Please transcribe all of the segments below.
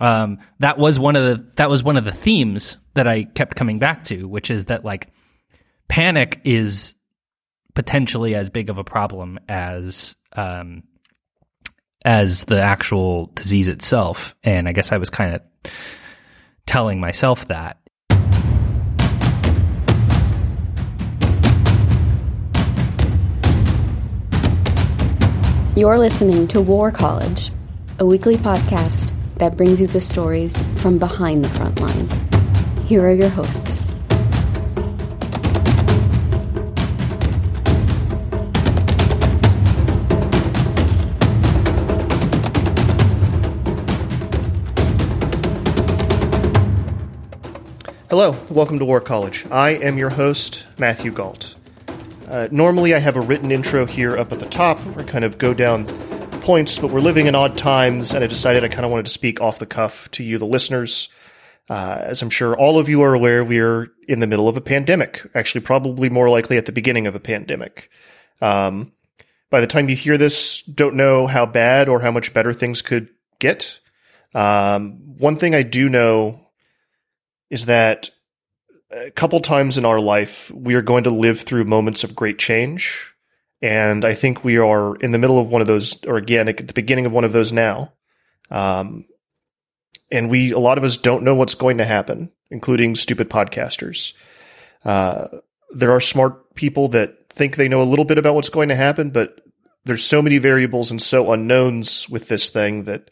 um, that was one of the that was one of the themes that I kept coming back to, which is that like panic is potentially as big of a problem as um, as the actual disease itself, and I guess I was kind of telling myself that. You're listening to War College, a weekly podcast that brings you the stories from behind the front lines. Here are your hosts. Hello, welcome to War College. I am your host, Matthew Gault. Uh, normally, I have a written intro here up at the top I kind of go down points, but we're living in odd times, and I decided I kind of wanted to speak off the cuff to you, the listeners. Uh, as I'm sure all of you are aware, we are in the middle of a pandemic. Actually, probably more likely at the beginning of a pandemic. Um, by the time you hear this, don't know how bad or how much better things could get. Um, one thing I do know is that a couple times in our life, we are going to live through moments of great change. And I think we are in the middle of one of those, or again, at the beginning of one of those now. Um, and we, a lot of us don't know what's going to happen, including stupid podcasters. Uh, there are smart people that think they know a little bit about what's going to happen, but there's so many variables and so unknowns with this thing that,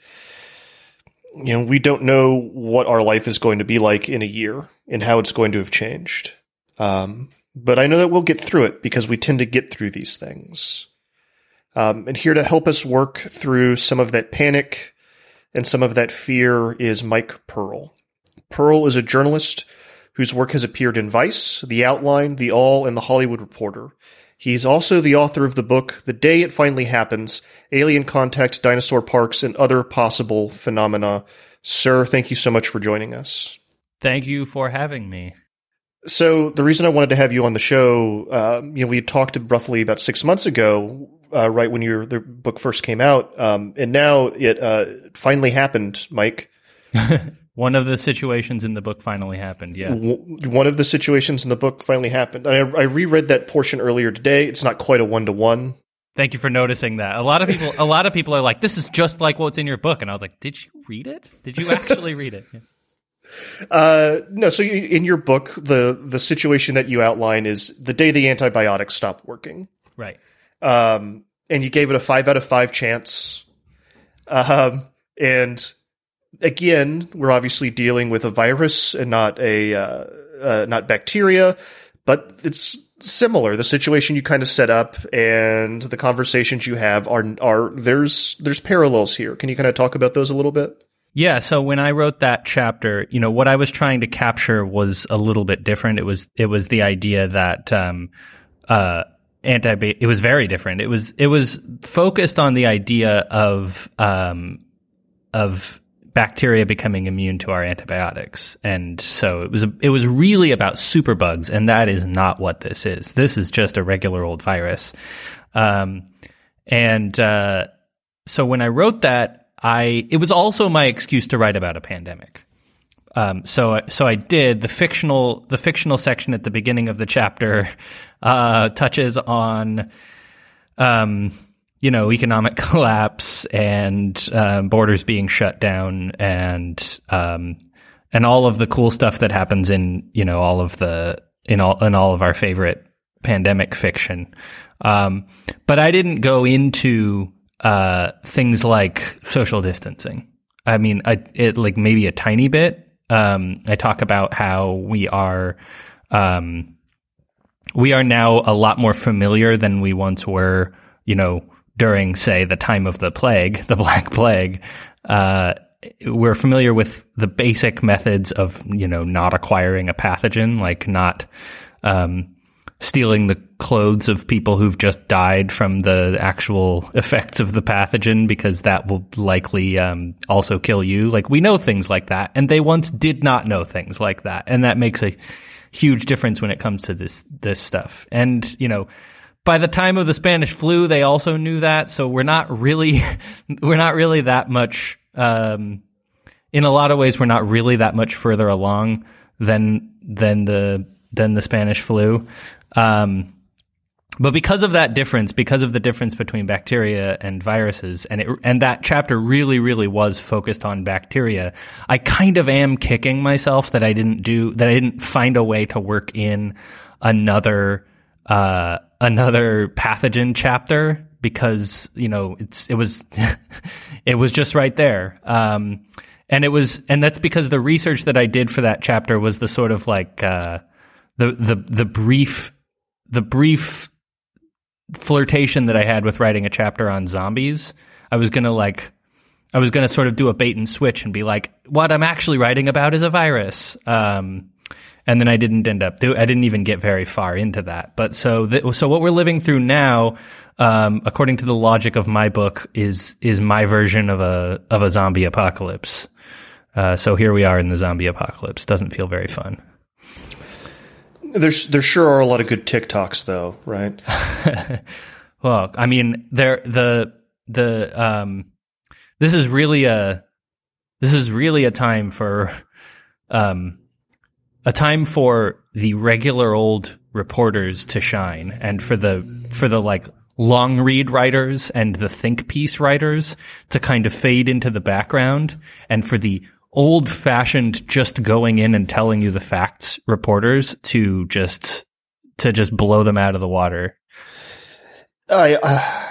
you know, we don't know what our life is going to be like in a year and how it's going to have changed. Um, but I know that we'll get through it because we tend to get through these things. Um, and here to help us work through some of that panic and some of that fear is Mike Pearl. Pearl is a journalist whose work has appeared in Vice, The Outline, The Awl, and The Hollywood Reporter. He's also the author of the book The Day It Finally Happens Alien Contact, Dinosaur Parks, and Other Possible Phenomena. Sir, thank you so much for joining us. Thank you for having me. So the reason I wanted to have you on the show, um, you know, we talked roughly about six months ago, uh, right when your the book first came out, um, and now it uh, finally happened, Mike. one of the situations in the book finally happened. Yeah, w- one of the situations in the book finally happened. I, I reread that portion earlier today. It's not quite a one to one. Thank you for noticing that. A lot of people, a lot of people are like, "This is just like what's in your book," and I was like, "Did you read it? Did you actually read it?" Yeah. Uh, no, so you, in your book, the the situation that you outline is the day the antibiotics stopped working, right? Um, and you gave it a five out of five chance. Um, and again, we're obviously dealing with a virus and not a uh, uh, not bacteria, but it's similar. The situation you kind of set up and the conversations you have are are there's there's parallels here. Can you kind of talk about those a little bit? Yeah, so when I wrote that chapter, you know, what I was trying to capture was a little bit different. It was it was the idea that um uh anti it was very different. It was it was focused on the idea of um of bacteria becoming immune to our antibiotics. And so it was it was really about superbugs and that is not what this is. This is just a regular old virus. Um and uh so when I wrote that I it was also my excuse to write about a pandemic. Um, so so I did the fictional the fictional section at the beginning of the chapter uh, touches on um, you know, economic collapse and um, borders being shut down and um, and all of the cool stuff that happens in you know all of the in all in all of our favorite pandemic fiction. Um, but I didn't go into uh, things like social distancing. I mean, I, it like maybe a tiny bit. Um, I talk about how we are um, we are now a lot more familiar than we once were. You know, during, say, the time of the plague, the Black Plague, uh, we're familiar with the basic methods of, you know, not acquiring a pathogen, like not um, stealing the clothes of people who've just died from the actual effects of the pathogen, because that will likely um, also kill you. Like we know things like that, and they once did not know things like that, and that makes a huge difference when it comes to this this stuff. And you know by the time of the Spanish flu, they also knew that. So we're not really, we're not really that much, um, in a lot of ways, we're not really that much further along than, than the, than the Spanish flu. Um, but because of that difference, because of the difference between bacteria and viruses, and it, and that chapter really, really was focused on bacteria, I kind of am kicking myself that I didn't do, that I didn't find a way to work in another, uh, another pathogen chapter because you know it's it was it was just right there. Um, and it was and that's because the research that I did for that chapter was the sort of like uh, the the the brief the brief flirtation that I had with writing a chapter on zombies I was going to like I was going to sort of do a bait and switch and be like what I'm actually writing about is a virus um, and then I didn't end up do. I didn't even get very far into that. But so th- so what we're living through now, um, according to the logic of my book, is is my version of a of a zombie apocalypse. Uh, so here we are in the zombie apocalypse. Doesn't feel very fun. There's there sure are a lot of good TikToks though, right? well, I mean, there the the um, this is really a this is really a time for um a time for the regular old reporters to shine and for the for the like long read writers and the think piece writers to kind of fade into the background and for the old fashioned just going in and telling you the facts reporters to just to just blow them out of the water i uh,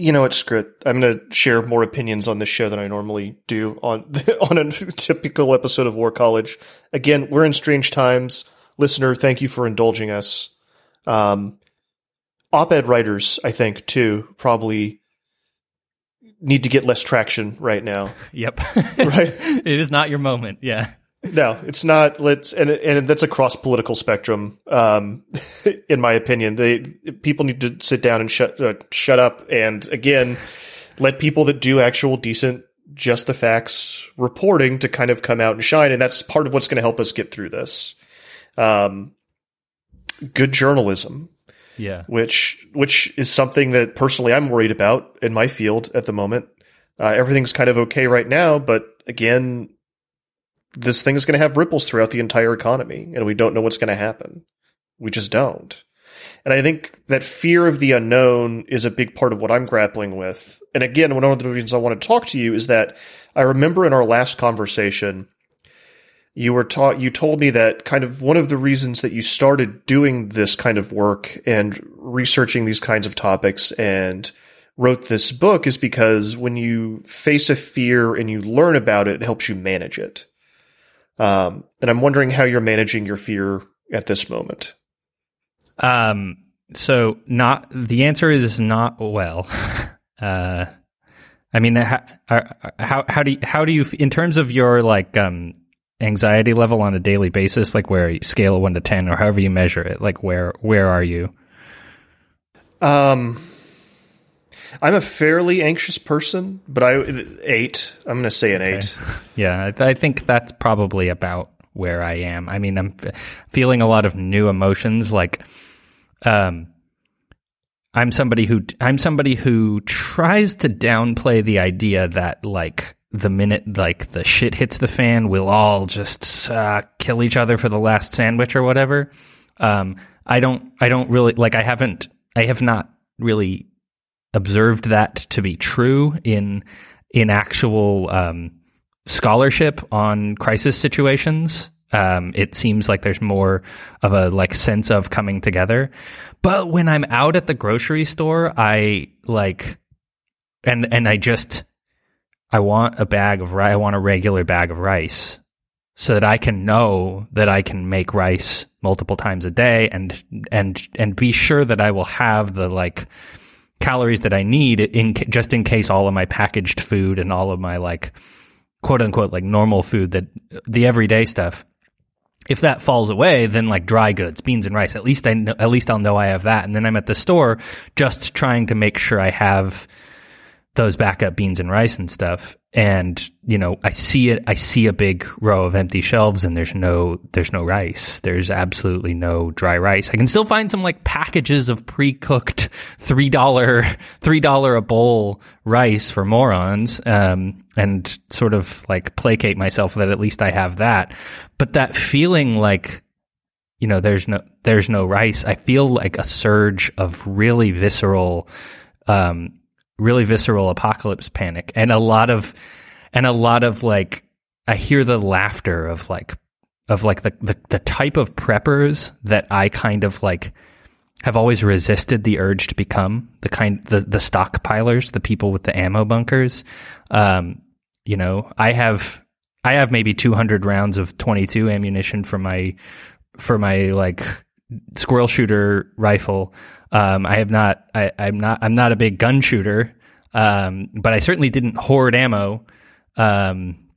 you know, it's script. I'm going to share more opinions on this show than I normally do on on a typical episode of War College. Again, we're in strange times. Listener, thank you for indulging us. Um, op-ed writers, I think, too, probably need to get less traction right now. Yep. right. it is not your moment. Yeah. No, it's not. Let's and and that's across political spectrum. Um, in my opinion, they people need to sit down and shut uh, shut up and again let people that do actual decent just the facts reporting to kind of come out and shine, and that's part of what's going to help us get through this. Um, good journalism, yeah, which which is something that personally I'm worried about in my field at the moment. Uh, everything's kind of okay right now, but again, this thing is going to have ripples throughout the entire economy, and we don't know what's going to happen. We just don't. And I think that fear of the unknown is a big part of what I'm grappling with. And again, one of the reasons I want to talk to you is that I remember in our last conversation, you were taught, you told me that kind of one of the reasons that you started doing this kind of work and researching these kinds of topics and wrote this book is because when you face a fear and you learn about it, it helps you manage it. Um, and I'm wondering how you're managing your fear at this moment. Um, so not the answer is not well. uh, I mean, how, how, how do you, how do you, in terms of your like, um, anxiety level on a daily basis, like where you scale of one to 10 or however you measure it, like where, where are you? Um, I'm a fairly anxious person, but I eight. I'm going to say an okay. eight. Yeah, I, I think that's probably about where I am. I mean, I'm feeling a lot of new emotions. Like, um, I'm somebody who I'm somebody who tries to downplay the idea that like the minute like the shit hits the fan, we'll all just uh, kill each other for the last sandwich or whatever. Um, I don't. I don't really like. I haven't. I have not really observed that to be true in in actual um, scholarship on crisis situations. Um, it seems like there's more of a like sense of coming together. But when I'm out at the grocery store, I like, and and I just, I want a bag of rice. I want a regular bag of rice, so that I can know that I can make rice multiple times a day, and and and be sure that I will have the like calories that I need in just in case all of my packaged food and all of my like quote unquote like normal food that the everyday stuff if that falls away, then like dry goods, beans and rice, at least I know, at least I'll know I have that. And then I'm at the store just trying to make sure I have those backup beans and rice and stuff. And you know i see it i see a big row of empty shelves and there's no there's no rice. There's absolutely no dry rice. I can still find some like packages of pre-cooked three dollar three dollar a bowl rice for morons um, and sort of like placate myself that at least i have that. But that feeling like you know there's no there's no rice i feel like a surge of really visceral um, really visceral apocalypse panic and a lot of and a lot of like I hear the laughter of like of like the, the the type of preppers that I kind of like have always resisted the urge to become the kind the the stockpilers, the people with the ammo bunkers. Um, you know, I have I have maybe 200 rounds of 22 ammunition for my for my like squirrel shooter rifle. Um, I have not. I, am not. I'm not a big gun shooter, um, but I certainly didn't hoard ammo. Um,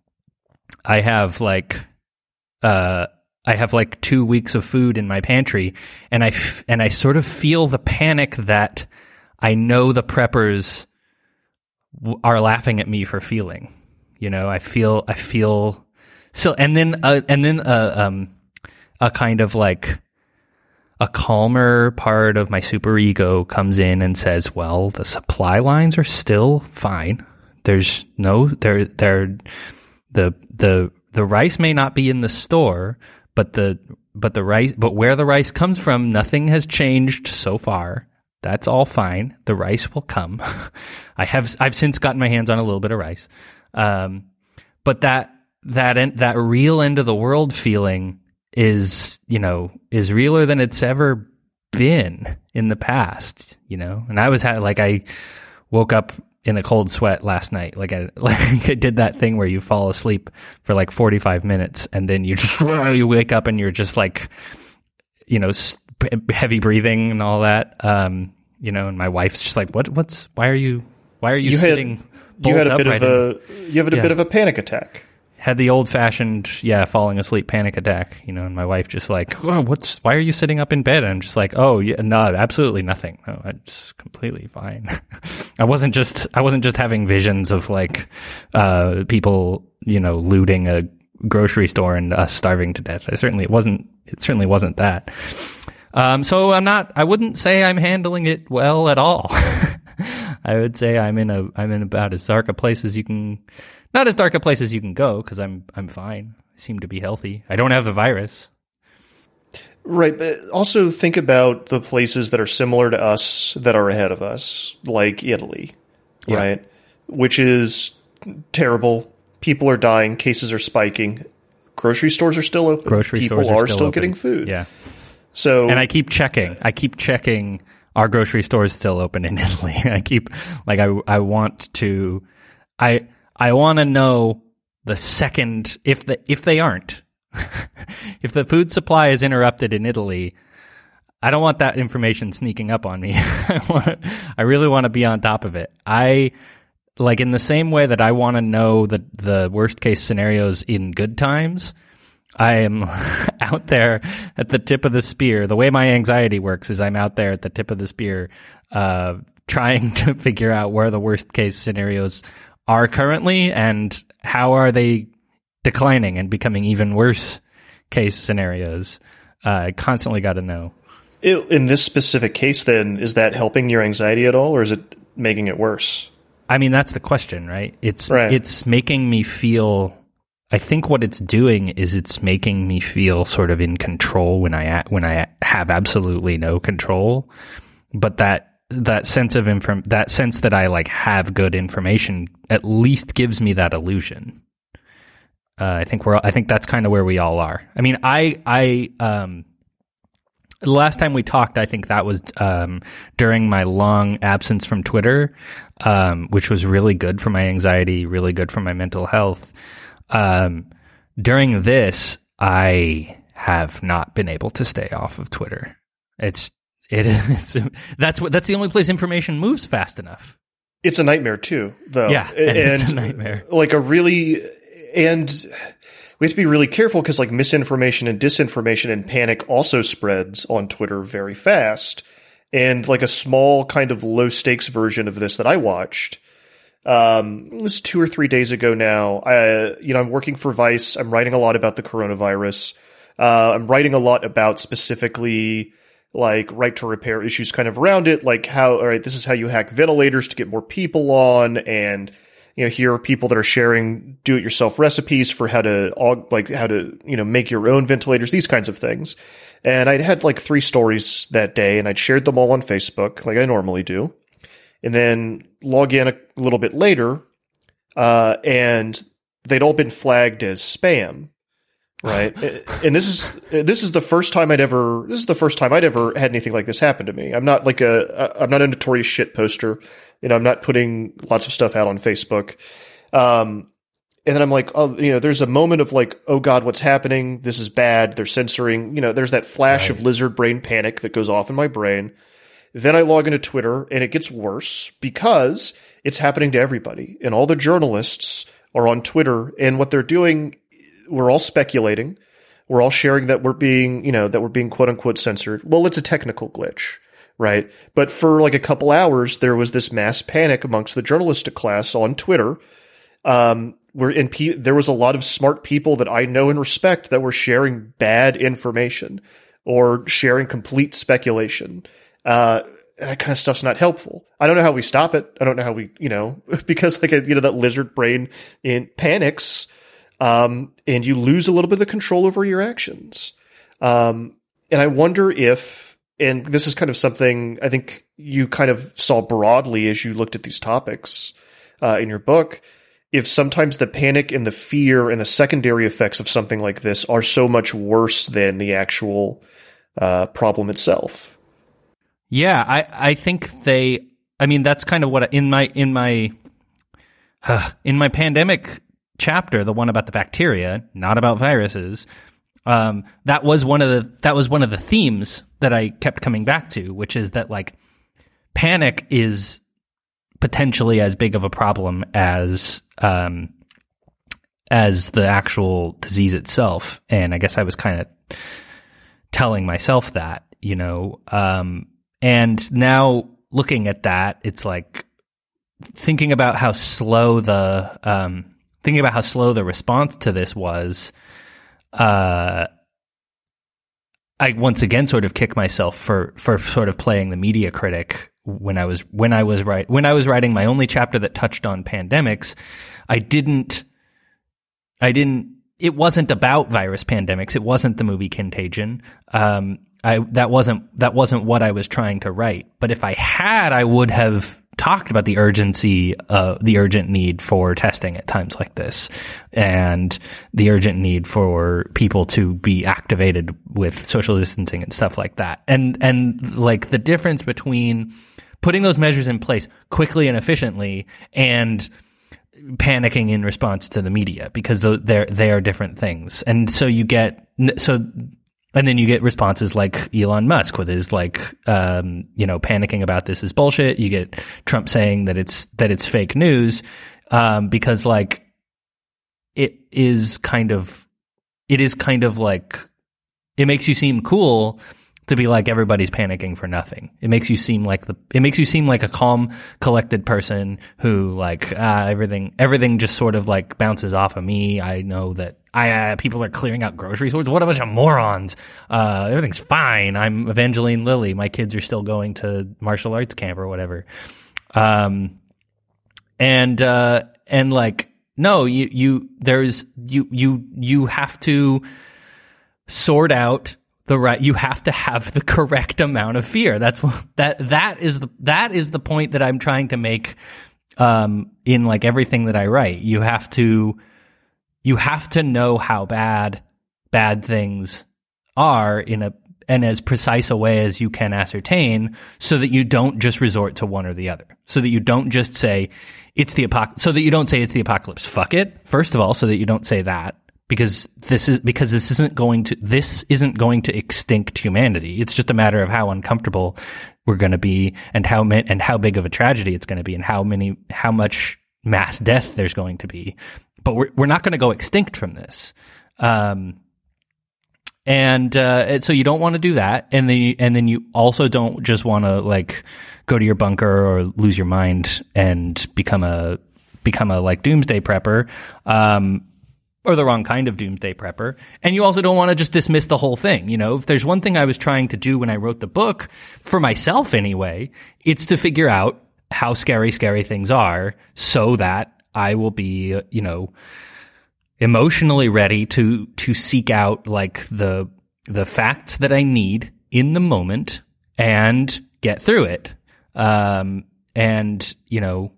I have like, uh, I have like two weeks of food in my pantry, and I f- and I sort of feel the panic that I know the preppers w- are laughing at me for feeling. You know, I feel I feel so, and then uh, and then uh, um, a kind of like a calmer part of my super ego comes in and says, "Well, the supply lines are still fine. There's no there there the the the rice may not be in the store, but the but the rice but where the rice comes from, nothing has changed so far. That's all fine. The rice will come. I have I've since gotten my hands on a little bit of rice, um, but that that that real end of the world feeling is, you know, is realer than it's ever been in the past, you know? And I was like, I woke up in a cold sweat last night. Like I, like I did that thing where you fall asleep for like 45 minutes and then you just, you wake up and you're just like, you know, heavy breathing and all that. Um, you know, and my wife's just like, what, what's, why are you, why are you, you sitting? Had, you had a bit of a, you had a yeah. bit of a panic attack had the old fashioned, yeah, falling asleep panic attack, you know, and my wife just like, oh, what's, why are you sitting up in bed? And I'm just like, oh, yeah, no, absolutely nothing. No, it's completely fine. I wasn't just, I wasn't just having visions of like, uh, people, you know, looting a grocery store and us starving to death. I certainly, it wasn't, it certainly wasn't that. Um, so I'm not, I wouldn't say I'm handling it well at all. I would say I'm in a, I'm in about as dark a place as you can, not as dark a place as you can go because I'm I'm fine. I seem to be healthy. I don't have the virus. Right, but also think about the places that are similar to us that are ahead of us, like Italy, yeah. right? Which is terrible. People are dying, cases are spiking. Grocery stores are still open. Grocery People stores are, are still, still getting food. Yeah. So And I keep checking. I keep checking our grocery store is still open in Italy. I keep like I I want to I I want to know the second if the if they aren't if the food supply is interrupted in Italy I don't want that information sneaking up on me I want I really want to be on top of it I like in the same way that I want to know the the worst case scenarios in good times I am out there at the tip of the spear. The way my anxiety works is I'm out there at the tip of the spear, uh, trying to figure out where the worst case scenarios are currently and how are they declining and becoming even worse case scenarios. Uh, constantly got to know. In this specific case, then, is that helping your anxiety at all, or is it making it worse? I mean, that's the question, right? It's right. it's making me feel. I think what it's doing is it's making me feel sort of in control when I when I have absolutely no control, but that that sense of inform that sense that I like have good information at least gives me that illusion. Uh, I think we're I think that's kind of where we all are. I mean, I I um the last time we talked, I think that was um, during my long absence from Twitter, um, which was really good for my anxiety, really good for my mental health. Um, during this, I have not been able to stay off of Twitter. It's it, it's that's what that's the only place information moves fast enough. It's a nightmare too, though. Yeah, and, it's a nightmare. Like a really and we have to be really careful because like misinformation and disinformation and panic also spreads on Twitter very fast. And like a small kind of low stakes version of this that I watched, um, it was two or three days ago now. I, you know, I'm working for Vice. I'm writing a lot about the coronavirus. Uh, I'm writing a lot about specifically like right to repair issues kind of around it, like how, all right, this is how you hack ventilators to get more people on and you know, here are people that are sharing do-it-yourself recipes for how to like how to you know make your own ventilators, these kinds of things. And I'd had like three stories that day, and I'd shared them all on Facebook, like I normally do, and then log in a little bit later, uh, and they'd all been flagged as spam right? and this is this is the first time I'd ever this is the first time I'd ever had anything like this happen to me. I'm not like a I'm not a notorious shit poster. You know, I'm not putting lots of stuff out on Facebook. Um, and then I'm like, oh, you know, there's a moment of like, oh God, what's happening? This is bad. They're censoring. You know, there's that flash right. of lizard brain panic that goes off in my brain. Then I log into Twitter and it gets worse because it's happening to everybody. And all the journalists are on Twitter and what they're doing we're all speculating. We're all sharing that we're being, you know, that we're being quote unquote censored. Well, it's a technical glitch, right? But for like a couple hours, there was this mass panic amongst the journalistic class on Twitter. Um, where in P- there was a lot of smart people that I know and respect that were sharing bad information or sharing complete speculation. Uh, that kind of stuff's not helpful. I don't know how we stop it. I don't know how we, you know, because like, you know, that lizard brain in panics um, and you lose a little bit of the control over your actions. Um, and I wonder if, and this is kind of something I think you kind of saw broadly as you looked at these topics uh, in your book, if sometimes the panic and the fear and the secondary effects of something like this are so much worse than the actual uh, problem itself. Yeah, I, I think they. I mean, that's kind of what in my in my uh, in my pandemic chapter, the one about the bacteria, not about viruses, um, that was one of the that was one of the themes that I kept coming back to, which is that like panic is potentially as big of a problem as um, as the actual disease itself. And I guess I was kind of telling myself that, you know, um, and now looking at that, it's like thinking about how slow the um, thinking about how slow the response to this was, uh, I once again sort of kick myself for for sort of playing the media critic when I was when I was right when I was writing my only chapter that touched on pandemics. I didn't. I didn't. It wasn't about virus pandemics. It wasn't the movie Contagion. Um, I that wasn't that wasn't what I was trying to write. But if I had, I would have talked about the urgency, uh, the urgent need for testing at times like this, and the urgent need for people to be activated with social distancing and stuff like that. And and like the difference between putting those measures in place quickly and efficiently and panicking in response to the media because they're they are different things. And so you get so and then you get responses like Elon Musk with his like, um, you know, panicking about this is bullshit. You get Trump saying that it's that it's fake news um, because like it is kind of it is kind of like it makes you seem cool to be like everybody's panicking for nothing. It makes you seem like the it makes you seem like a calm, collected person who like uh, everything everything just sort of like bounces off of me. I know that I uh, people are clearing out grocery stores. What a bunch of morons! Uh, everything's fine. I'm Evangeline Lilly. My kids are still going to martial arts camp or whatever. Um, and uh, and like no, you you there's you you you have to sort out the right you have to have the correct amount of fear that's what that that is the that is the point that i'm trying to make um in like everything that i write you have to you have to know how bad bad things are in a and as precise a way as you can ascertain so that you don't just resort to one or the other. So that you don't just say it's the apocalypse, so that you don't say it's the apocalypse. Fuck it. First of all, so that you don't say that because this is because this isn't going to this isn't going to extinct humanity. It's just a matter of how uncomfortable we're going to be and how and how big of a tragedy it's going to be and how many how much mass death there's going to be. But we're we're not going to go extinct from this. Um, and uh, so you don't want to do that, and then and then you also don't just want to like go to your bunker or lose your mind and become a become a like doomsday prepper. Um, or the wrong kind of doomsday prepper. And you also don't want to just dismiss the whole thing. You know, if there's one thing I was trying to do when I wrote the book, for myself anyway, it's to figure out how scary, scary things are so that I will be, you know, emotionally ready to to seek out like the the facts that I need in the moment and get through it. Um, and you know,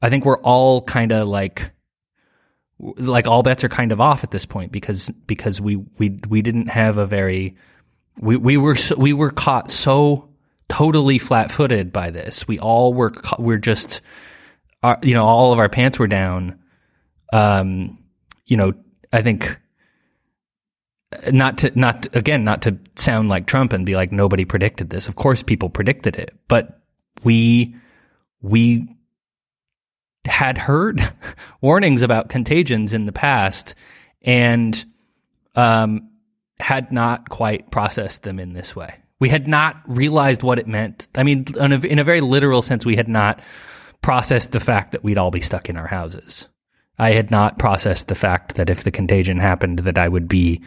I think we're all kind of like like all bets are kind of off at this point because because we we we didn't have a very we we were we were caught so totally flat-footed by this. We all were we're just uh, you know all of our pants were down um you know, I think not to not to, again not to sound like Trump and be like nobody predicted this. Of course, people predicted it, but we we had heard warnings about contagions in the past and um, had not quite processed them in this way. We had not realized what it meant. I mean, in a, in a very literal sense, we had not processed the fact that we'd all be stuck in our houses. I had not processed the fact that if the contagion happened, that I would be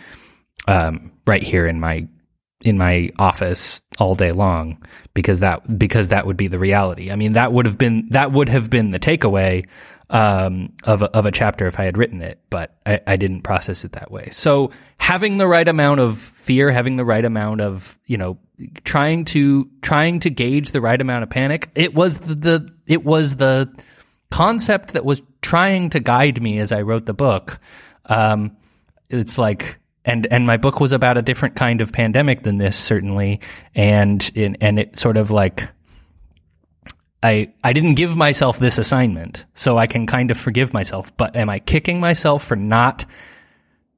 um, right here in my in my office all day long because that because that would be the reality. I mean, that would have been that would have been the takeaway um, of a, of a chapter if I had written it, but I, I didn't process it that way. So having the right amount of fear, having the right amount of you know trying to trying to gauge the right amount of panic, it was the, the it was the concept that was trying to guide me as I wrote the book. Um, it's like, and and my book was about a different kind of pandemic than this, certainly, and and it sort of like. I, I didn't give myself this assignment, so I can kind of forgive myself. But am I kicking myself for not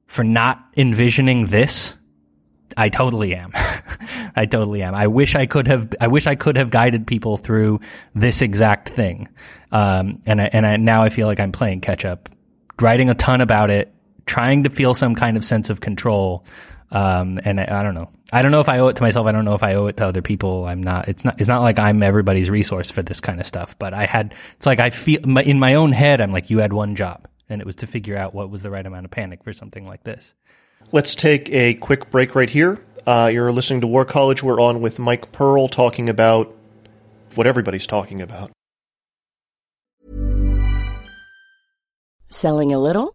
for not envisioning this? I totally am. I totally am. I wish I could have. I wish I could have guided people through this exact thing. Um, and I, and I, now I feel like I'm playing catch up, writing a ton about it, trying to feel some kind of sense of control. Um, and I, I, don't know. I don't know if I owe it to myself. I don't know if I owe it to other people. I'm not. It's not. It's not like I'm everybody's resource for this kind of stuff. But I had. It's like I feel in my own head. I'm like, you had one job, and it was to figure out what was the right amount of panic for something like this. Let's take a quick break right here. Uh, you're listening to War College. We're on with Mike Pearl talking about what everybody's talking about. Selling a little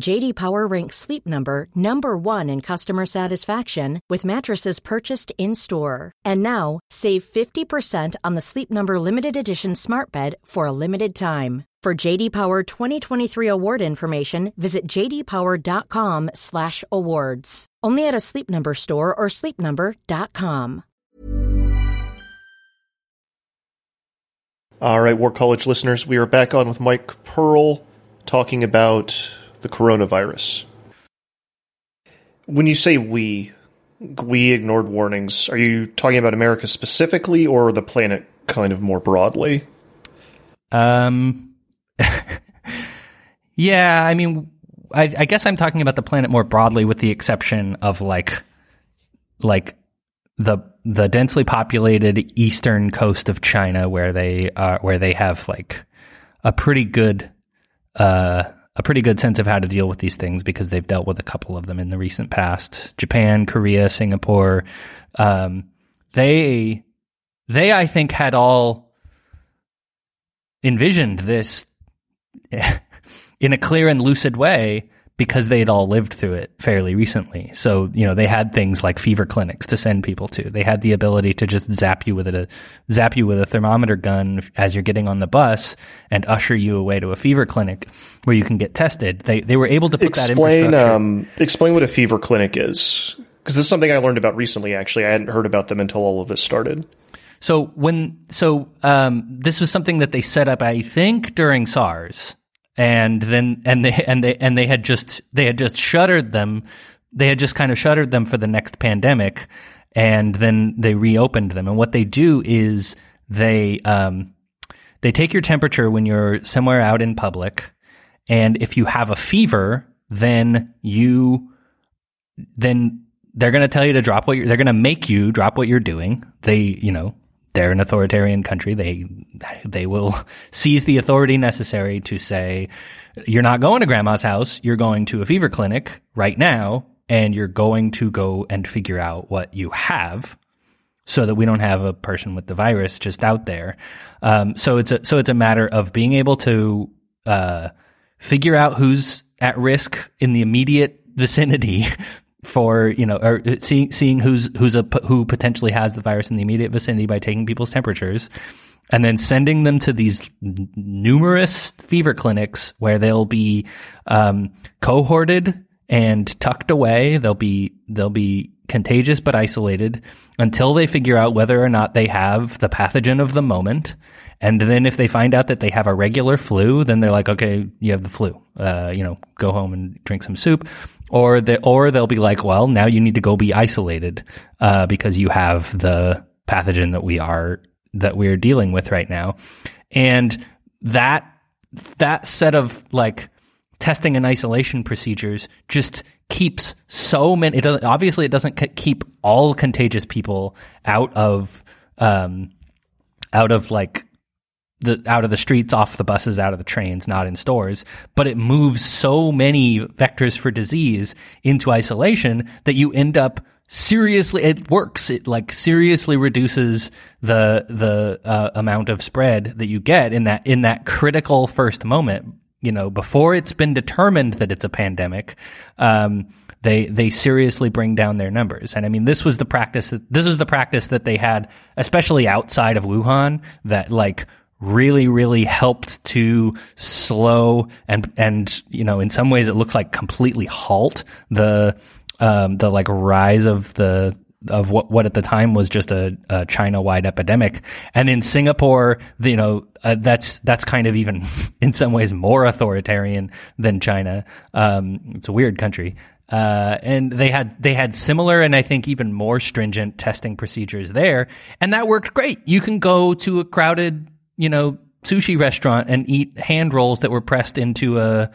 JD Power ranks Sleep Number number 1 in customer satisfaction with mattresses purchased in-store. And now, save 50% on the Sleep Number limited edition Smart Bed for a limited time. For JD Power 2023 award information, visit jdpower.com/awards. Only at a Sleep Number store or sleepnumber.com. All right, War College listeners, we are back on with Mike Pearl talking about the coronavirus. When you say we, we ignored warnings, are you talking about America specifically or the planet kind of more broadly? Um, yeah, I mean, I, I guess I'm talking about the planet more broadly, with the exception of like, like the the densely populated eastern coast of China, where they are, where they have like a pretty good, uh, a pretty good sense of how to deal with these things because they've dealt with a couple of them in the recent past. Japan, Korea, Singapore, um, they they I think had all envisioned this in a clear and lucid way because they had all lived through it fairly recently. So, you know, they had things like fever clinics to send people to. They had the ability to just zap you with a zap you with a thermometer gun as you're getting on the bus and usher you away to a fever clinic where you can get tested. They they were able to put explain, that infrastructure. Um, explain what a fever clinic is. Because this is something I learned about recently, actually. I hadn't heard about them until all of this started. So when so um, this was something that they set up, I think, during SARS, and then and they and they and they had just they had just shuttered them. They had just kind of shuttered them for the next pandemic, and then they reopened them. And what they do is they um, they take your temperature when you're somewhere out in public, and if you have a fever, then you then they're going to tell you to drop what you're, they're going to make you drop what you're doing. They, you know, they're an authoritarian country. They, they will seize the authority necessary to say, you're not going to grandma's house. You're going to a fever clinic right now and you're going to go and figure out what you have so that we don't have a person with the virus just out there. Um, so it's a, so it's a matter of being able to, uh, figure out who's at risk in the immediate vicinity for you know or seeing seeing who's who's a who potentially has the virus in the immediate vicinity by taking people's temperatures and then sending them to these numerous fever clinics where they'll be um, cohorted and tucked away they'll be they'll be contagious but isolated until they figure out whether or not they have the pathogen of the moment and then if they find out that they have a regular flu, then they're like, okay, you have the flu. Uh, you know, go home and drink some soup. Or they, or they'll be like, well, now you need to go be isolated, uh, because you have the pathogen that we are, that we're dealing with right now. And that, that set of like testing and isolation procedures just keeps so many, it obviously it doesn't keep all contagious people out of, um, out of like the out of the streets, off the buses, out of the trains, not in stores. But it moves so many vectors for disease into isolation that you end up seriously. It works. It like seriously reduces the the uh, amount of spread that you get in that in that critical first moment. You know, before it's been determined that it's a pandemic. Um, they they seriously bring down their numbers. And I mean, this was the practice. That, this was the practice that they had, especially outside of Wuhan, that like really, really helped to slow and, and, you know, in some ways it looks like completely halt the, um, the like rise of the, of what, what at the time was just a, a China-wide epidemic. And in Singapore, you know, uh, that's, that's kind of even in some ways more authoritarian than China. Um, it's a weird country. Uh, and they had they had similar and I think even more stringent testing procedures there, and that worked great. You can go to a crowded you know, sushi restaurant and eat hand rolls that were pressed into a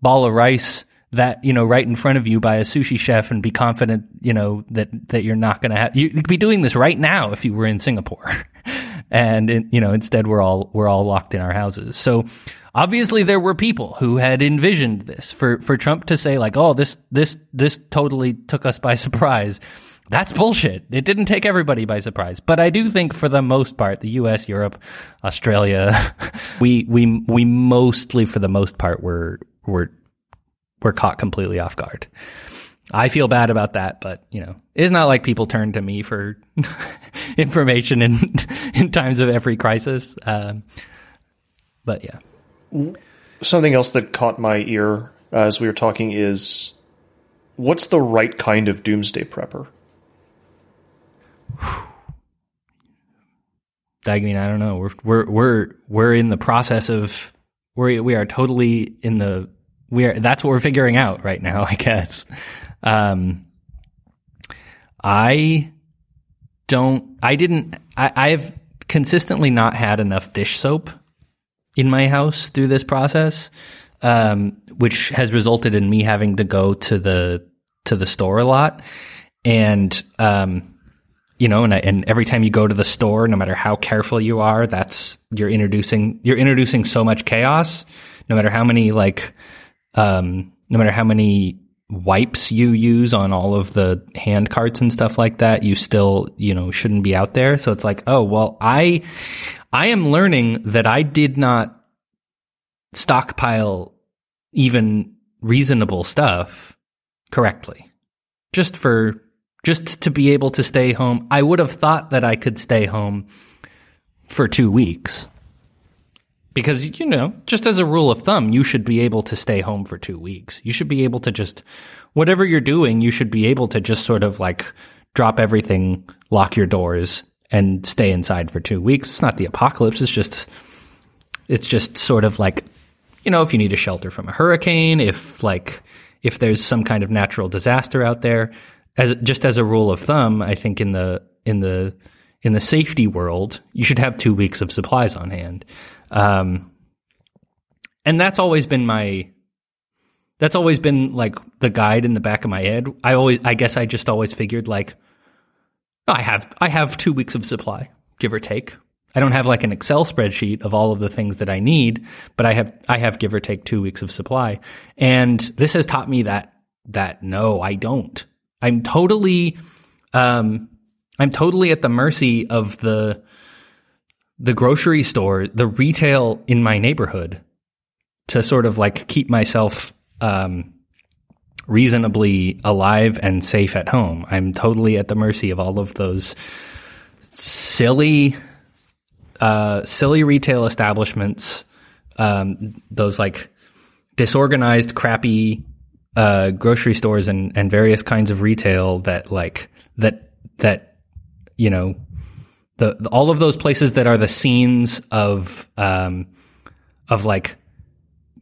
ball of rice that you know right in front of you by a sushi chef and be confident you know that that you're not going to have you could be doing this right now if you were in Singapore. And it, you know instead we're all we're all locked in our houses. So obviously there were people who had envisioned this. For for Trump to say like oh this this this totally took us by surprise that's bullshit. It didn't take everybody by surprise, but I do think for the most part, the U.S., Europe, Australia, we we we mostly, for the most part, were were were caught completely off guard. I feel bad about that, but you know, it's not like people turn to me for information in in times of every crisis. Um, but yeah, something else that caught my ear as we were talking is what's the right kind of doomsday prepper? I mean, I don't know. We're we're we're we're in the process of we we are totally in the we are that's what we're figuring out right now, I guess. Um, I don't. I didn't. I, I've consistently not had enough dish soap in my house through this process, um, which has resulted in me having to go to the to the store a lot, and um, you know, and and every time you go to the store, no matter how careful you are, that's you're introducing you're introducing so much chaos. No matter how many like, um, no matter how many wipes you use on all of the hand carts and stuff like that, you still, you know, shouldn't be out there. So it's like, oh, well, I, I am learning that I did not stockpile even reasonable stuff correctly. Just for, just to be able to stay home. I would have thought that I could stay home for two weeks. Because you know just as a rule of thumb you should be able to stay home for 2 weeks. You should be able to just whatever you're doing you should be able to just sort of like drop everything lock your doors and stay inside for 2 weeks. It's not the apocalypse. It's just it's just sort of like you know if you need a shelter from a hurricane if like if there's some kind of natural disaster out there as just as a rule of thumb i think in the in the in the safety world you should have 2 weeks of supplies on hand um, and that's always been my that's always been like the guide in the back of my head. I always I guess I just always figured like I have I have 2 weeks of supply, give or take. I don't have like an Excel spreadsheet of all of the things that I need, but I have I have give or take 2 weeks of supply. And this has taught me that that no, I don't. I'm totally um I'm totally at the mercy of the the grocery store, the retail in my neighborhood to sort of like keep myself um, reasonably alive and safe at home. I'm totally at the mercy of all of those silly, uh, silly retail establishments, um, those like disorganized, crappy uh, grocery stores and, and various kinds of retail that like that that you know the, the, all of those places that are the scenes of um, of like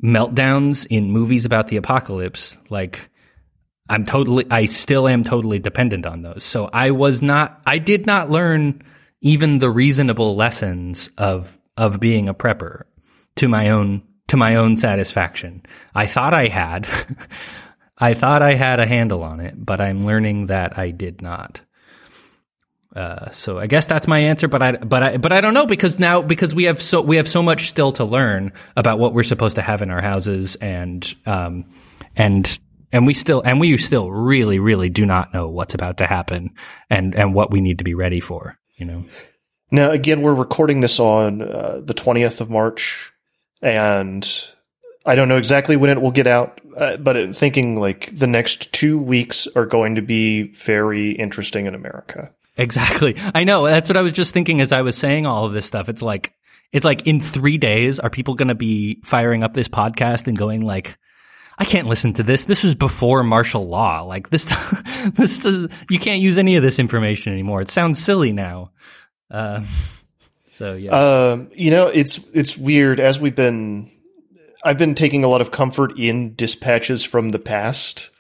meltdowns in movies about the apocalypse like i'm totally i still am totally dependent on those. So i was not i did not learn even the reasonable lessons of of being a prepper to my own to my own satisfaction. I thought i had i thought i had a handle on it but i'm learning that i did not. Uh, so I guess that's my answer, but I but I but I don't know because now because we have so we have so much still to learn about what we're supposed to have in our houses and um and and we still and we still really really do not know what's about to happen and and what we need to be ready for you know? Now again we're recording this on uh, the 20th of march and i don't know exactly when it will get out uh, but thinking like the next two weeks are going to be very interesting in america Exactly. I know. That's what I was just thinking as I was saying all of this stuff. It's like, it's like in three days, are people going to be firing up this podcast and going like, I can't listen to this. This was before martial law. Like this, this is, you can't use any of this information anymore. It sounds silly now. Uh, so yeah. Um, you know, it's, it's weird as we've been, I've been taking a lot of comfort in dispatches from the past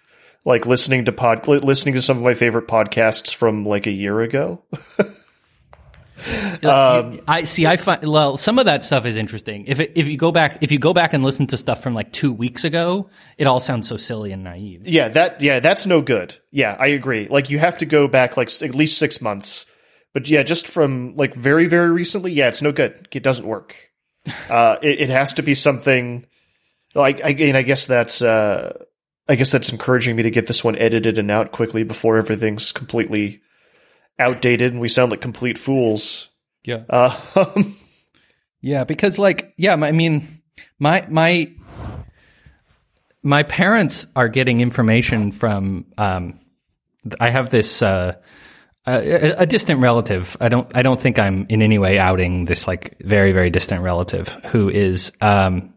like listening to pod listening to some of my favorite podcasts from like a year ago. um, I see. I find well, some of that stuff is interesting. If it, if you go back, if you go back and listen to stuff from like two weeks ago, it all sounds so silly and naive. Yeah, that yeah, that's no good. Yeah, I agree. Like you have to go back like at least six months. But yeah, just from like very very recently, yeah, it's no good. It doesn't work. Uh, it, it has to be something. Like again, I guess that's uh, I guess that's encouraging me to get this one edited and out quickly before everything's completely outdated and we sound like complete fools. Yeah. Uh, yeah, because like, yeah, I mean, my my my parents are getting information from. Um, I have this uh, a, a, distant relative. I don't. I don't think I'm in any way outing this like very very distant relative who is um,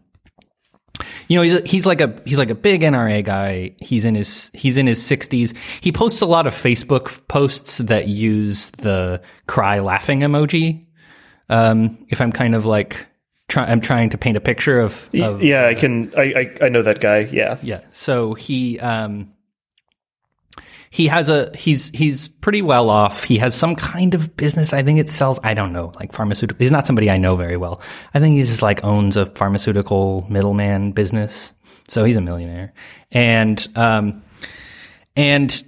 you know, he's he's like a he's like a big NRA guy. He's in his he's in his 60s. He posts a lot of Facebook posts that use the cry laughing emoji. Um, if I'm kind of like try, I'm trying to paint a picture of, of yeah, I can. I, I I know that guy. Yeah. yeah. So he um he has a he's he's pretty well off. He has some kind of business. I think it sells. I don't know, like pharmaceutical. He's not somebody I know very well. I think he's just like owns a pharmaceutical middleman business. So he's a millionaire, and um and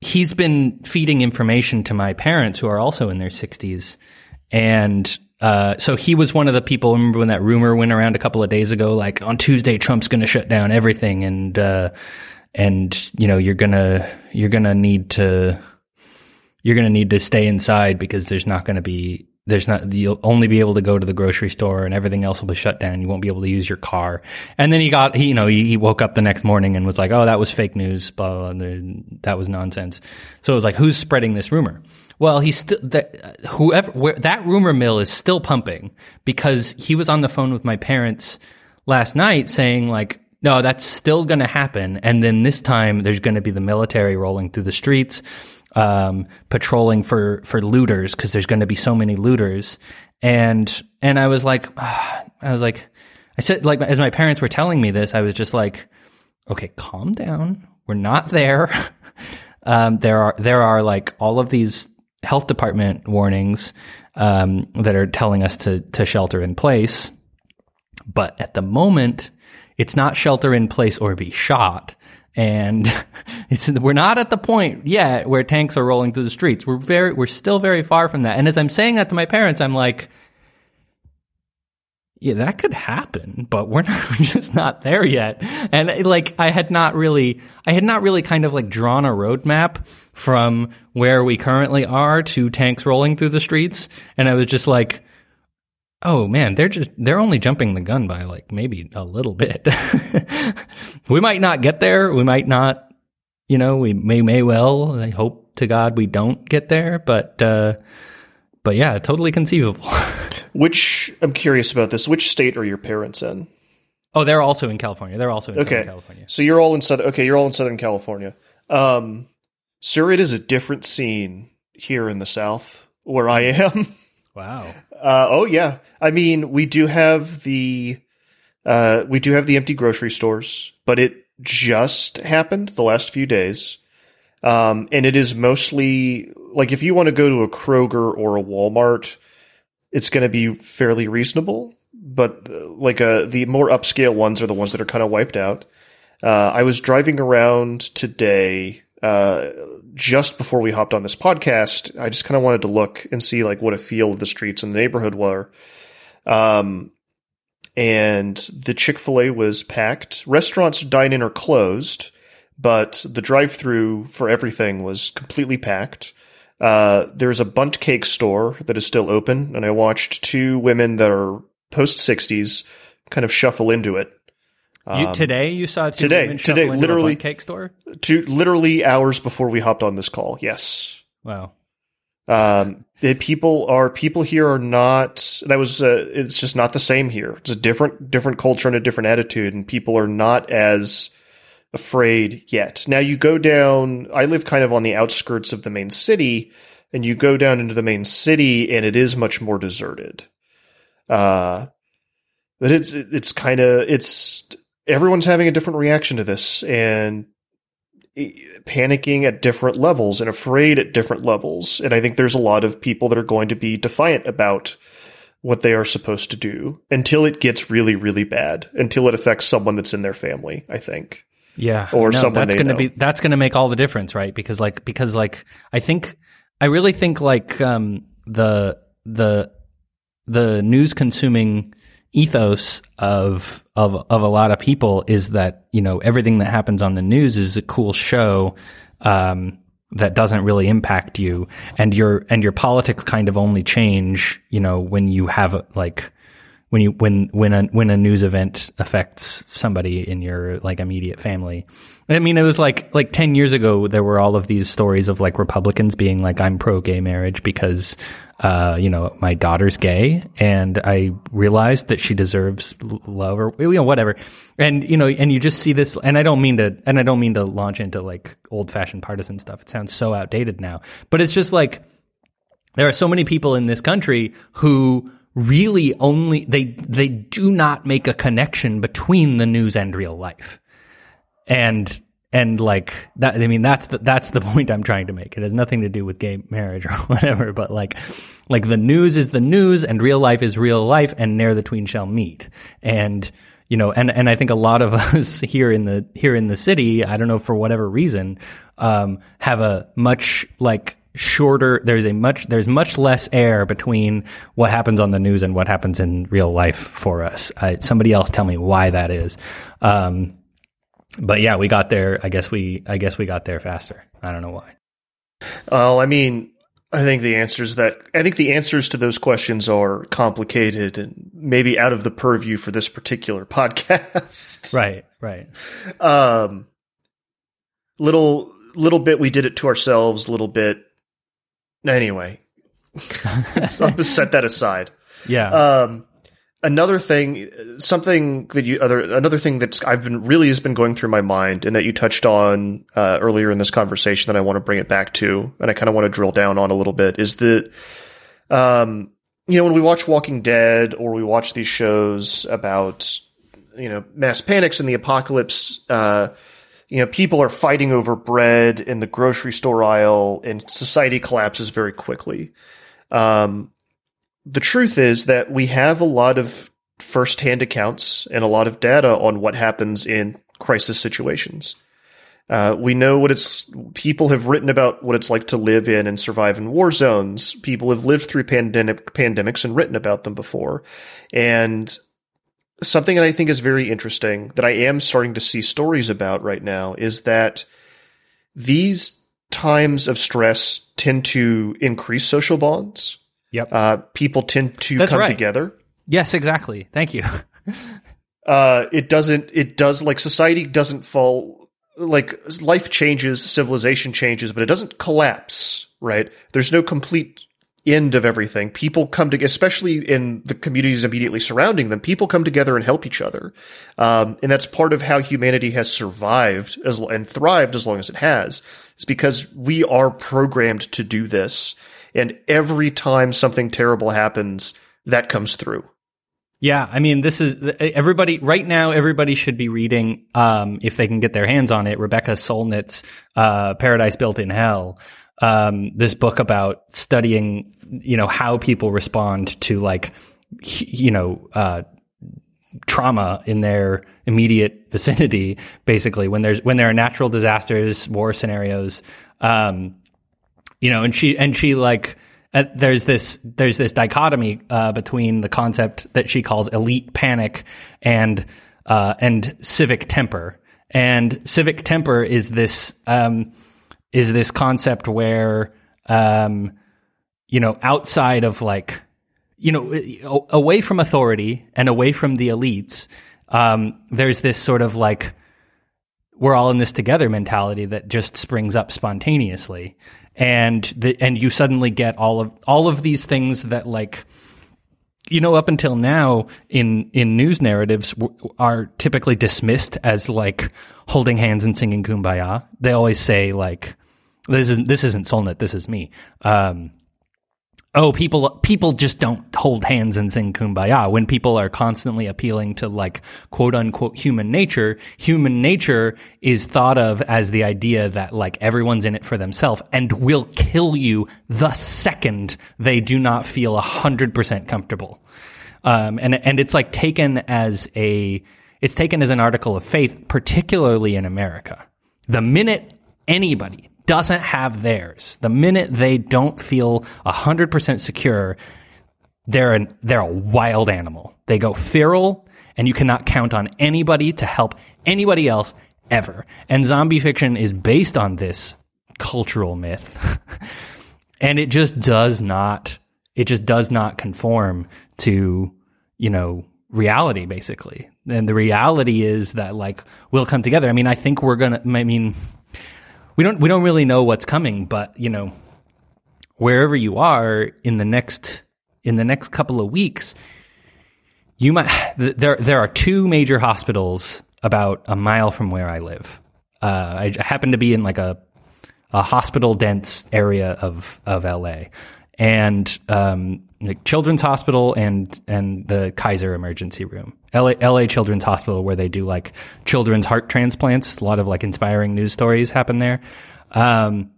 he's been feeding information to my parents who are also in their sixties, and uh, so he was one of the people. Remember when that rumor went around a couple of days ago? Like on Tuesday, Trump's going to shut down everything, and uh, and you know you're gonna you're gonna need to you're gonna need to stay inside because there's not to be there's not you'll only be able to go to the grocery store and everything else will be shut down. You won't be able to use your car. And then he got he you know he, he woke up the next morning and was like, oh that was fake news, blah, blah, blah that was nonsense. So it was like, who's spreading this rumor? Well, he's still whoever where, that rumor mill is still pumping because he was on the phone with my parents last night saying like, no, that's still going to happen, and then this time there's going to be the military rolling through the streets, um, patrolling for for looters because there's going to be so many looters, and and I was like, I was like, I said like as my parents were telling me this, I was just like, okay, calm down, we're not there. um, there are there are like all of these health department warnings um, that are telling us to to shelter in place. But at the moment, it's not shelter in place or be shot. And it's we're not at the point yet where tanks are rolling through the streets. We're very we're still very far from that. And as I'm saying that to my parents, I'm like, yeah, that could happen, but we're not we're just not there yet. And like I had not really I had not really kind of like drawn a roadmap from where we currently are to tanks rolling through the streets. And I was just like, oh man, they're just they're only jumping the gun by like maybe a little bit. we might not get there. We might not, you know, we may may well. I hope to God we don't get there, but uh but yeah, totally conceivable. Which I'm curious about this. Which state are your parents in? Oh, they're also in California. They're also in Okay. Southern California. So you're all in Southern. Okay, you're all in Southern California. Um, sir, it is a different scene here in the South where I am. Wow. Uh, oh yeah, I mean we do have the uh, we do have the empty grocery stores, but it just happened the last few days, um, and it is mostly like if you want to go to a Kroger or a Walmart, it's going to be fairly reasonable. But uh, like uh, the more upscale ones are the ones that are kind of wiped out. Uh, I was driving around today uh, just before we hopped on this podcast. I just kind of wanted to look and see like what a feel of the streets in the neighborhood were. Um, and the Chick fil A was packed. Restaurants, dine in, are closed, but the drive through for everything was completely packed. Uh, there's a Bundt cake store that is still open, and I watched two women that are post 60s kind of shuffle into it. You, today you saw two Um, today- today, shuffle into a literally- cake store. Two literally hours before we hopped on this call. Yes. Wow. Um, the people are people here are not. That was. Uh, it's just not the same here. It's a different different culture and a different attitude, and people are not as afraid yet. Now you go down. I live kind of on the outskirts of the main city, and you go down into the main city, and it is much more deserted. Uh, but it's it's kind of it's everyone's having a different reaction to this, and panicking at different levels and afraid at different levels. And I think there's a lot of people that are going to be defiant about what they are supposed to do until it gets really, really bad, until it affects someone that's in their family, I think. Yeah, Or know. someone that's to know. be that's going to make all the difference, right? Because like because like I think I really think like um the the the news consuming ethos of of of a lot of people is that you know everything that happens on the news is a cool show um that doesn't really impact you and your and your politics kind of only change you know when you have like when you when when a when a news event affects somebody in your like immediate family. I mean, it was like like ten years ago there were all of these stories of like Republicans being like, "I'm pro gay marriage because." Uh, you know, my daughter's gay, and I realized that she deserves love, or you know, whatever. And you know, and you just see this, and I don't mean to, and I don't mean to launch into like old fashioned partisan stuff. It sounds so outdated now, but it's just like there are so many people in this country who really only they they do not make a connection between the news and real life and and like that i mean that's the that's the point i'm trying to make. It has nothing to do with gay marriage or whatever but like like the news is the news and real life is real life and ne'er the tween shall meet. And you know and and i think a lot of us here in the here in the city i don't know for whatever reason um have a much like shorter there's a much there's much less air between what happens on the news and what happens in real life for us. Somebody else tell me why that is. Um but yeah, we got there. I guess we I guess we got there faster. I don't know why. Oh, I mean, I think the answers that I think the answers to those questions are complicated and maybe out of the purview for this particular podcast. Right, right. Um, little little bit we did it to ourselves. Little bit. Anyway, so I'll just set that aside. Yeah. Um, another thing, something that you other another thing that's I've been really has been going through my mind, and that you touched on uh, earlier in this conversation that I want to bring it back to, and I kind of want to drill down on a little bit is that, um, you know, when we watch Walking Dead or we watch these shows about, you know, mass panics and the apocalypse, uh, you know, people are fighting over bread in the grocery store aisle, and society collapses very quickly. Um, the truth is that we have a lot of firsthand accounts and a lot of data on what happens in crisis situations. Uh, we know what it's, people have written about what it's like to live in and survive in war zones. People have lived through pandemic, pandemics and written about them before. And something that I think is very interesting that I am starting to see stories about right now is that these times of stress tend to increase social bonds Yep. uh, people tend to That's come right. together. yes, exactly. Thank you. Uh, it doesn't. It does like society doesn't fall. Like life changes, civilization changes, but it doesn't collapse. Right? There's no complete end of everything. People come together, especially in the communities immediately surrounding them. People come together and help each other, um, and that's part of how humanity has survived as, and thrived as long as it has. It's because we are programmed to do this, and every time something terrible happens, that comes through. Yeah, I mean, this is everybody right now. Everybody should be reading, um, if they can get their hands on it, Rebecca Solnit's uh, "Paradise Built in Hell." Um, this book about studying, you know, how people respond to like, you know, uh, trauma in their immediate vicinity. Basically, when there's when there are natural disasters, war scenarios, um, you know, and she and she like uh, there's this there's this dichotomy uh, between the concept that she calls elite panic and uh, and civic temper. And civic temper is this um, is this concept where um, you know outside of like you know away from authority and away from the elites, um, there's this sort of like we're all in this together mentality that just springs up spontaneously and the, and you suddenly get all of all of these things that like you know up until now in in news narratives w- are typically dismissed as like holding hands and singing kumbaya. They always say like this isn't this isn't solnit this is me. Um oh people people just don't hold hands and sing kumbaya when people are constantly appealing to like quote unquote human nature human nature is thought of as the idea that like everyone's in it for themselves and will kill you the second they do not feel 100% comfortable. Um, and and it's like taken as a it's taken as an article of faith particularly in America. The minute anybody doesn't have theirs, the minute they don't feel 100% secure, they're, an, they're a wild animal. They go feral, and you cannot count on anybody to help anybody else ever. And zombie fiction is based on this cultural myth. and it just does not, it just does not conform to, you know, reality, basically. And the reality is that, like, we'll come together. I mean, I think we're going to, I mean, we don't we don't really know what's coming, but you know, wherever you are in the next in the next couple of weeks, you might there there are two major hospitals about a mile from where I live. Uh, I happen to be in like a a hospital dense area of of LA, and um, like Children's Hospital and and the Kaiser Emergency Room, LA, LA Children's Hospital, where they do like children's heart transplants. A lot of like inspiring news stories happen there, um,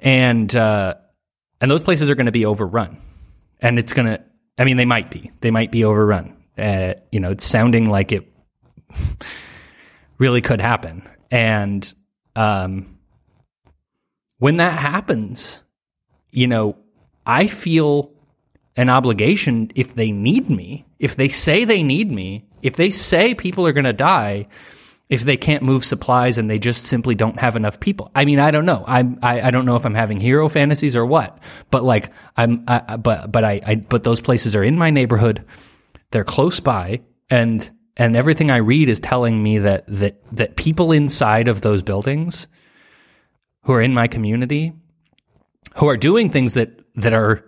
and uh, and those places are going to be overrun, and it's going to. I mean, they might be. They might be overrun. Uh, you know, it's sounding like it really could happen, and um, when that happens, you know, I feel an obligation if they need me, if they say they need me, if they say people are going to die, if they can't move supplies and they just simply don't have enough people. I mean, I don't know. I'm, I, I don't know if I'm having hero fantasies or what, but like I'm, I, but, but I, I, but those places are in my neighborhood. They're close by and, and everything I read is telling me that, that, that people inside of those buildings who are in my community, who are doing things that, that are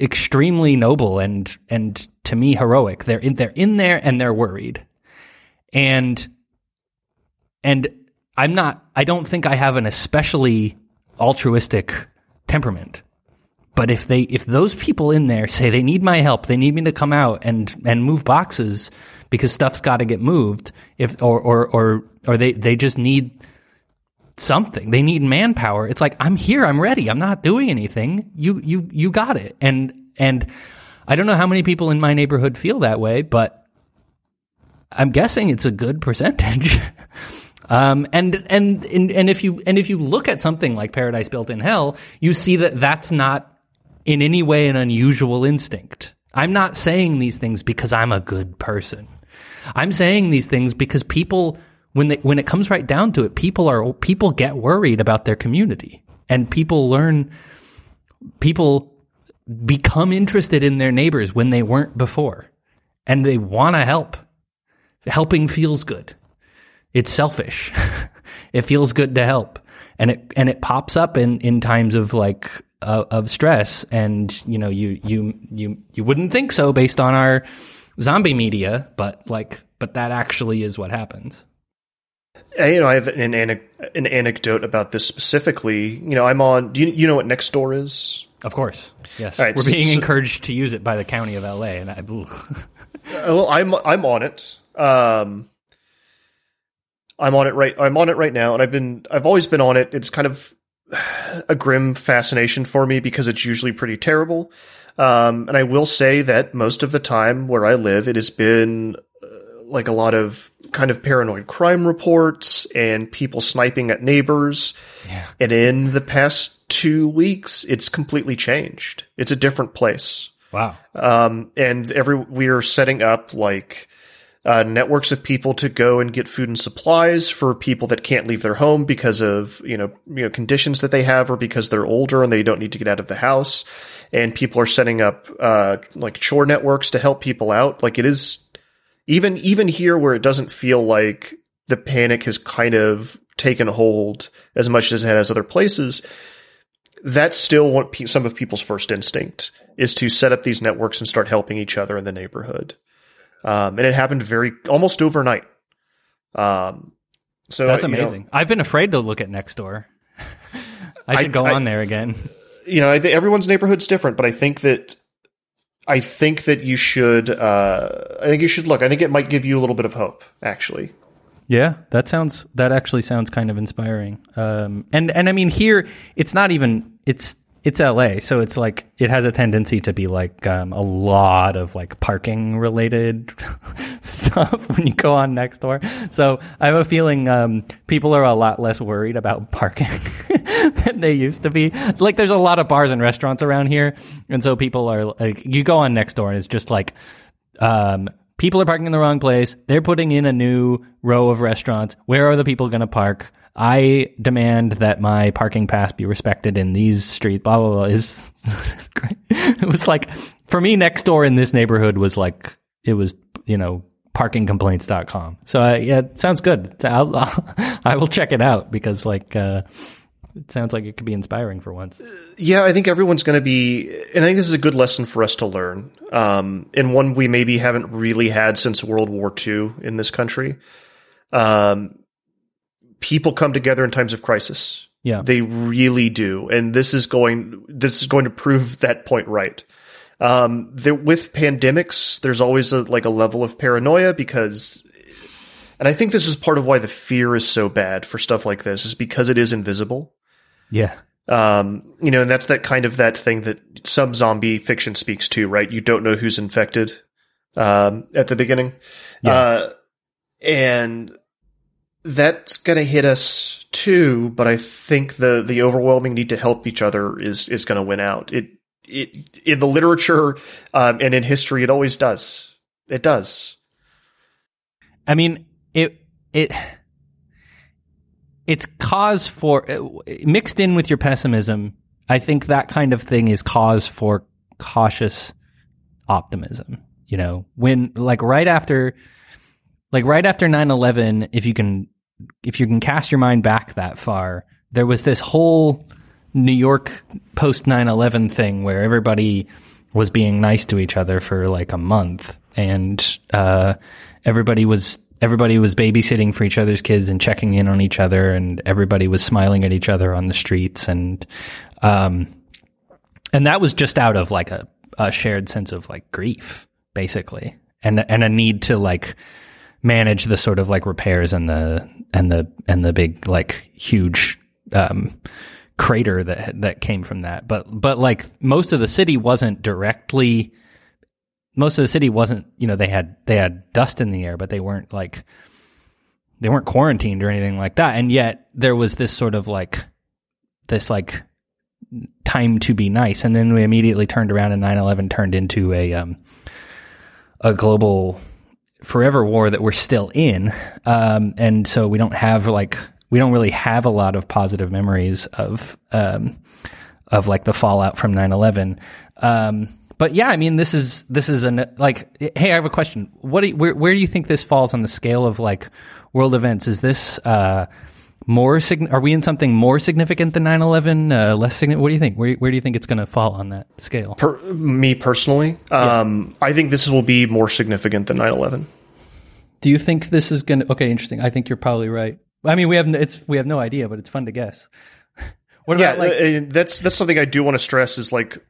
extremely noble and and to me heroic. They're in they're in there and they're worried. And and I'm not I don't think I have an especially altruistic temperament. But if they if those people in there say they need my help, they need me to come out and and move boxes because stuff's got to get moved, if or or or or they they just need something. They need manpower. It's like I'm here, I'm ready. I'm not doing anything. You you you got it. And and I don't know how many people in my neighborhood feel that way, but I'm guessing it's a good percentage. um, and, and and and if you and if you look at something like Paradise Built in Hell, you see that that's not in any way an unusual instinct. I'm not saying these things because I'm a good person. I'm saying these things because people when they, when it comes right down to it, people are people get worried about their community, and people learn people become interested in their neighbors when they weren't before, and they want to help. Helping feels good. It's selfish. it feels good to help, and it and it pops up in in times of like uh, of stress, and you know you you you you wouldn't think so based on our zombie media, but like but that actually is what happens. Uh, you know, I have an, an anecdote about this specifically. You know, I'm on. Do you, you know what Nextdoor is? Of course, yes. Right, We're being so, encouraged to use it by the county of LA, and I. well, I'm I'm on it. Um, I'm on it right. I'm on it right now, and I've been. I've always been on it. It's kind of a grim fascination for me because it's usually pretty terrible. Um, and I will say that most of the time where I live, it has been uh, like a lot of kind of paranoid crime reports and people sniping at neighbors. Yeah. And in the past two weeks, it's completely changed. It's a different place. Wow. Um, and every, we are setting up like, uh, networks of people to go and get food and supplies for people that can't leave their home because of you know you know conditions that they have or because they're older and they don't need to get out of the house and people are setting up uh, like chore networks to help people out like it is even even here where it doesn't feel like the panic has kind of taken hold as much as it has other places, that's still what pe- some of people's first instinct is to set up these networks and start helping each other in the neighborhood. Um, and it happened very almost overnight. Um, so that's amazing. Know, I've been afraid to look at Nextdoor. I should I, go I, on there again. You know, I think everyone's neighborhood's different, but I think that I think that you should. Uh, I think you should look. I think it might give you a little bit of hope, actually. Yeah, that sounds. That actually sounds kind of inspiring. Um, and and I mean, here it's not even. It's it's LA, so it's like it has a tendency to be like um, a lot of like parking related stuff when you go on Nextdoor. So I have a feeling um, people are a lot less worried about parking than they used to be. Like there's a lot of bars and restaurants around here, and so people are like, you go on Nextdoor and it's just like. Um, people are parking in the wrong place. They're putting in a new row of restaurants. Where are the people going to park? I demand that my parking pass be respected in these streets. Blah blah blah. Is great. It was like for me, Nextdoor in this neighborhood was like it was you know parkingcomplaints.com. So uh, yeah, it sounds good. I'll, I'll, I will check it out because like. Uh, it sounds like it could be inspiring for once. Yeah, I think everyone's going to be, and I think this is a good lesson for us to learn, um, and one we maybe haven't really had since World War II in this country. Um, people come together in times of crisis. Yeah. They really do. And this is going this is going to prove that point right. Um there with pandemics, there's always a like a level of paranoia because and I think this is part of why the fear is so bad for stuff like this, is because it is invisible. Yeah. Um, you know, and that's that kind of that thing that some zombie fiction speaks to, right? You don't know who's infected um, at the beginning. Yeah. Uh, and that's going to hit us too, but I think the the overwhelming need to help each other is is going to win out. It it in the literature um, and in history, it always does. It does. I mean, it it it's cause for mixed in with your pessimism. I think that kind of thing is cause for cautious optimism. You know, when like right after like right after 9/11, if you can if you can cast your mind back that far, there was this whole New York post 9/11 thing where everybody was being nice to each other for like a month and uh, everybody was everybody was babysitting for each other's kids and checking in on each other and everybody was smiling at each other on the streets and um and that was just out of like a, a shared sense of like grief basically and and a need to like manage the sort of like repairs and the and the and the big like huge um crater that that came from that. But but like most of the city wasn't directly most of the city wasn't you know they had they had dust in the air but they weren't like they weren't quarantined or anything like that. And yet there was this sort of like this like time to be nice. And then we immediately turned around and 9/11 turned into a um a global forever war that we're still in. Um and so we don't have like we don't really have a lot of positive memories of um of like the fallout from 9/11 um but yeah, I mean, this is this is an like. Hey, I have a question. What do you, where where do you think this falls on the scale of like world events? Is this uh, more? Sig- are we in something more significant than 9-11? Uh, less significant? What do you think? Where where do you think it's going to fall on that scale? Per, me personally, um, I think this will be more significant than 9-11. Do you think this is going to? Okay, interesting. I think you're probably right. I mean, we have it's we have no idea, but it's fun to guess. what about yeah, like uh, that's that's something I do want to stress is like.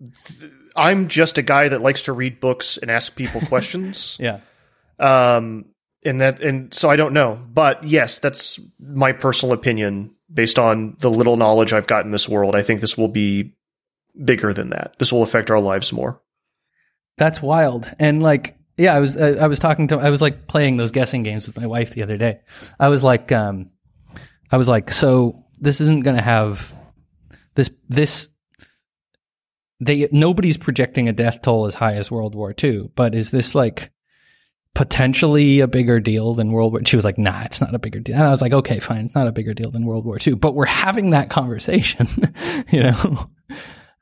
Th- I'm just a guy that likes to read books and ask people questions. yeah. Um, and that, and so I don't know, but yes, that's my personal opinion based on the little knowledge I've got in this world. I think this will be bigger than that. This will affect our lives more. That's wild. And like, yeah, I was, I, I was talking to, I was like playing those guessing games with my wife the other day. I was like, um, I was like, so this isn't going to have this, this they nobody's projecting a death toll as high as World War II, but is this like potentially a bigger deal than World War? She was like, "Nah, it's not a bigger deal." And I was like, "Okay, fine, it's not a bigger deal than World War II." But we're having that conversation, you know.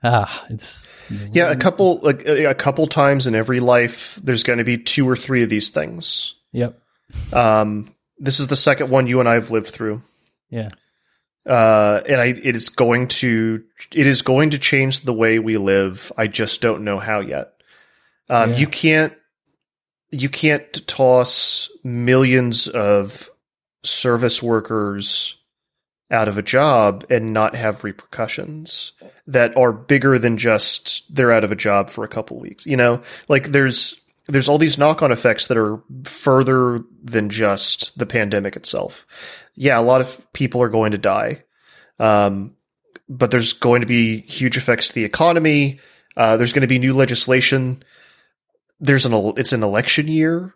ah, it's yeah, a couple like a couple times in every life, there's going to be two or three of these things. Yep. Um, this is the second one you and I have lived through. Yeah uh, and I, it is going to it is going to change the way we live. I just don't know how yet. Um, yeah. You can't you can't toss millions of service workers out of a job and not have repercussions that are bigger than just they're out of a job for a couple weeks. You know, like there's there's all these knock-on effects that are further than just the pandemic itself. Yeah, a lot of people are going to die. Um, but there's going to be huge effects to the economy. Uh, there's going to be new legislation. There's an it's an election year.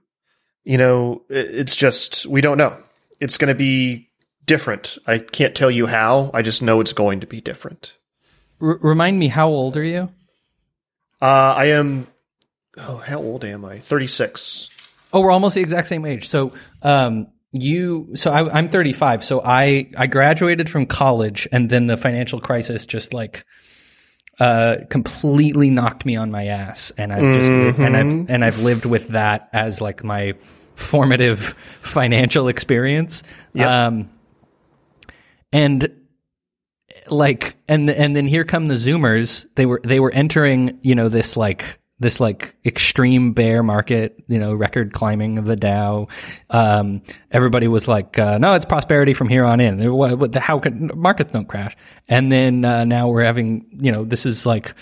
You know, it's just we don't know. It's going to be different. I can't tell you how. I just know it's going to be different. R- remind me, how old are you? Uh, I am oh, how old am I? 36. Oh, we're almost the exact same age. So, um, you, so I, am 35. So I, I graduated from college and then the financial crisis just like, uh, completely knocked me on my ass. And I've just, mm-hmm. and I've, and I've lived with that as like my formative financial experience. Yep. Um, and like, and, and then here come the Zoomers. They were, they were entering, you know, this like, this like extreme bear market, you know, record climbing of the Dow. Um, everybody was like, uh, no, it's prosperity from here on in. How could markets don't crash? And then, uh, now we're having, you know, this is like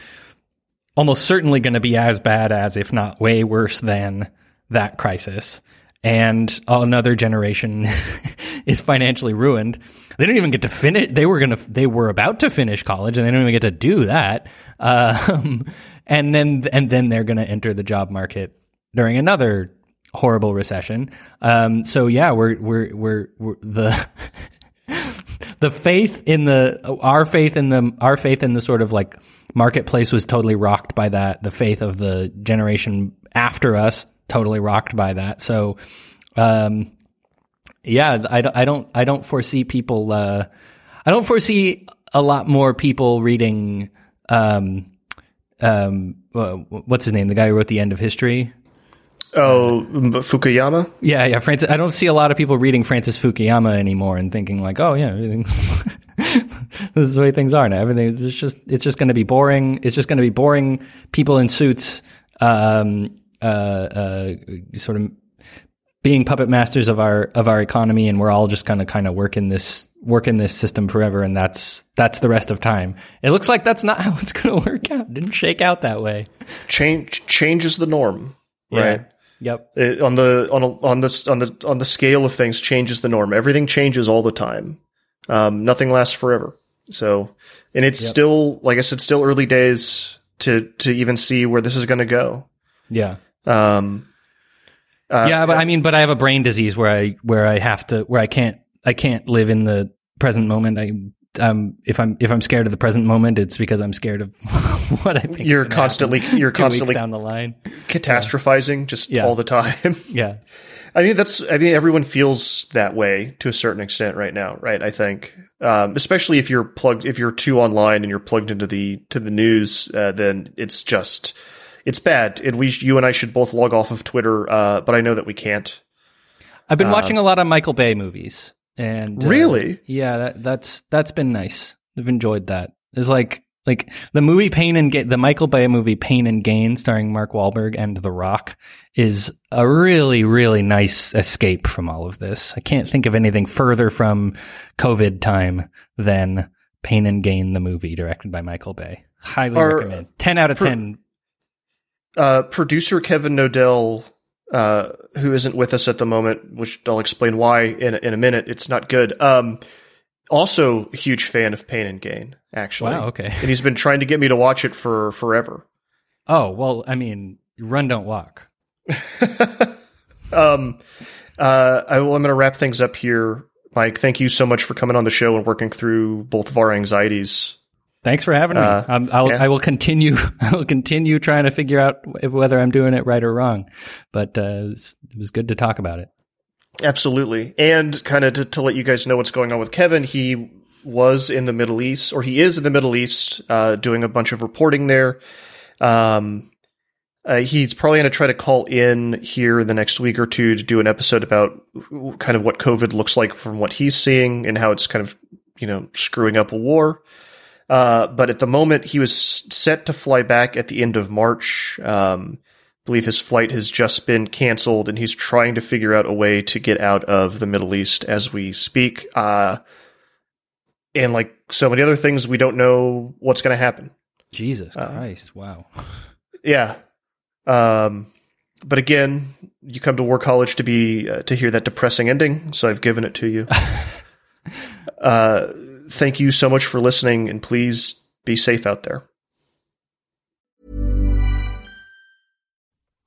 almost certainly going to be as bad as, if not way worse than that crisis. And another generation is financially ruined. They didn't even get to finish. They were gonna. They were about to finish college, and they don't even get to do that. Um, and then and then they're to enter the job market during another horrible recession. Um, so yeah, we're we're we're, we're the the faith in the our faith in the our faith in the sort of like marketplace was totally rocked by that. The faith of the generation after us totally rocked by that. So, um, yeah, I, I don't I don't foresee people. Uh, I don't foresee a lot more people reading. Um, um, what's his name? The guy who wrote the end of history. Oh, Fukuyama. Yeah, yeah. Francis. I don't see a lot of people reading Francis Fukuyama anymore and thinking like, oh yeah, everything's this is the way things are now. Everything is just it's just going to be boring. It's just going to be boring people in suits, um, uh, uh, sort of being puppet masters of our of our economy, and we're all just going to kind of work in this work in this system forever, and that's that's the rest of time. It looks like that's not how it's going to work out. It didn't shake out that way. Change changes the norm, right? Yeah. Yep. It, on the on a, on this on the on the scale of things, changes the norm. Everything changes all the time. Um, nothing lasts forever. So, and it's yep. still like I said, still early days to to even see where this is going to go. Yeah. Um, uh, yeah, but I mean, but I have a brain disease where I where I have to where I can't I can't live in the present moment. I um if I'm if I'm scared of the present moment, it's because I'm scared of what I think. You're constantly you're constantly down the line catastrophizing yeah. just yeah. all the time. yeah. I mean that's I mean everyone feels that way to a certain extent right now, right? I think um, especially if you're plugged if you're too online and you're plugged into the to the news, uh, then it's just it's bad, and we you and I should both log off of Twitter, uh, but I know that we can't. I've been uh, watching a lot of Michael Bay movies, and uh, really, yeah, that, that's that's been nice. I've enjoyed that. It's like like the movie Pain and Gain, the Michael Bay movie Pain and Gain, starring Mark Wahlberg and The Rock, is a really really nice escape from all of this. I can't think of anything further from COVID time than Pain and Gain, the movie directed by Michael Bay. Highly Are, recommend. Ten out of ten uh, producer Kevin Knodell, uh, who isn't with us at the moment, which I'll explain why in in a minute. It's not good. Um, also, a huge fan of Pain and Gain. Actually, wow, okay, and he's been trying to get me to watch it for forever. Oh well, I mean, run don't walk. um, uh, I, I'm going to wrap things up here. Mike, thank you so much for coming on the show and working through both of our anxieties Thanks for having me. Uh, um, I'll, yeah. I will continue. I will continue trying to figure out whether I'm doing it right or wrong. But uh, it was good to talk about it. Absolutely, and kind of to, to, let you guys know what's going on with Kevin. He was in the Middle East, or he is in the Middle East, uh, doing a bunch of reporting there. Um, uh, he's probably going to try to call in here the next week or two to do an episode about kind of what COVID looks like from what he's seeing and how it's kind of you know screwing up a war. Uh, but at the moment, he was set to fly back at the end of March. Um, I believe his flight has just been canceled, and he's trying to figure out a way to get out of the Middle East as we speak. Uh, and like so many other things, we don't know what's going to happen. Jesus uh, Christ! Wow. Yeah. Um, but again, you come to War College to be uh, to hear that depressing ending, so I've given it to you. uh, thank you so much for listening, and please be safe out there.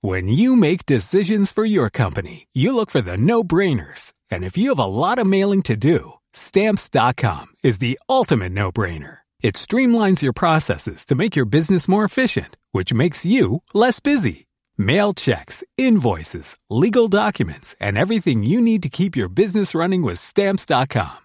When you make decisions for your company, you look for the no brainers. And if you have a lot of mailing to do, stamps.com is the ultimate no brainer. It streamlines your processes to make your business more efficient, which makes you less busy. Mail checks, invoices, legal documents, and everything you need to keep your business running with stamps.com.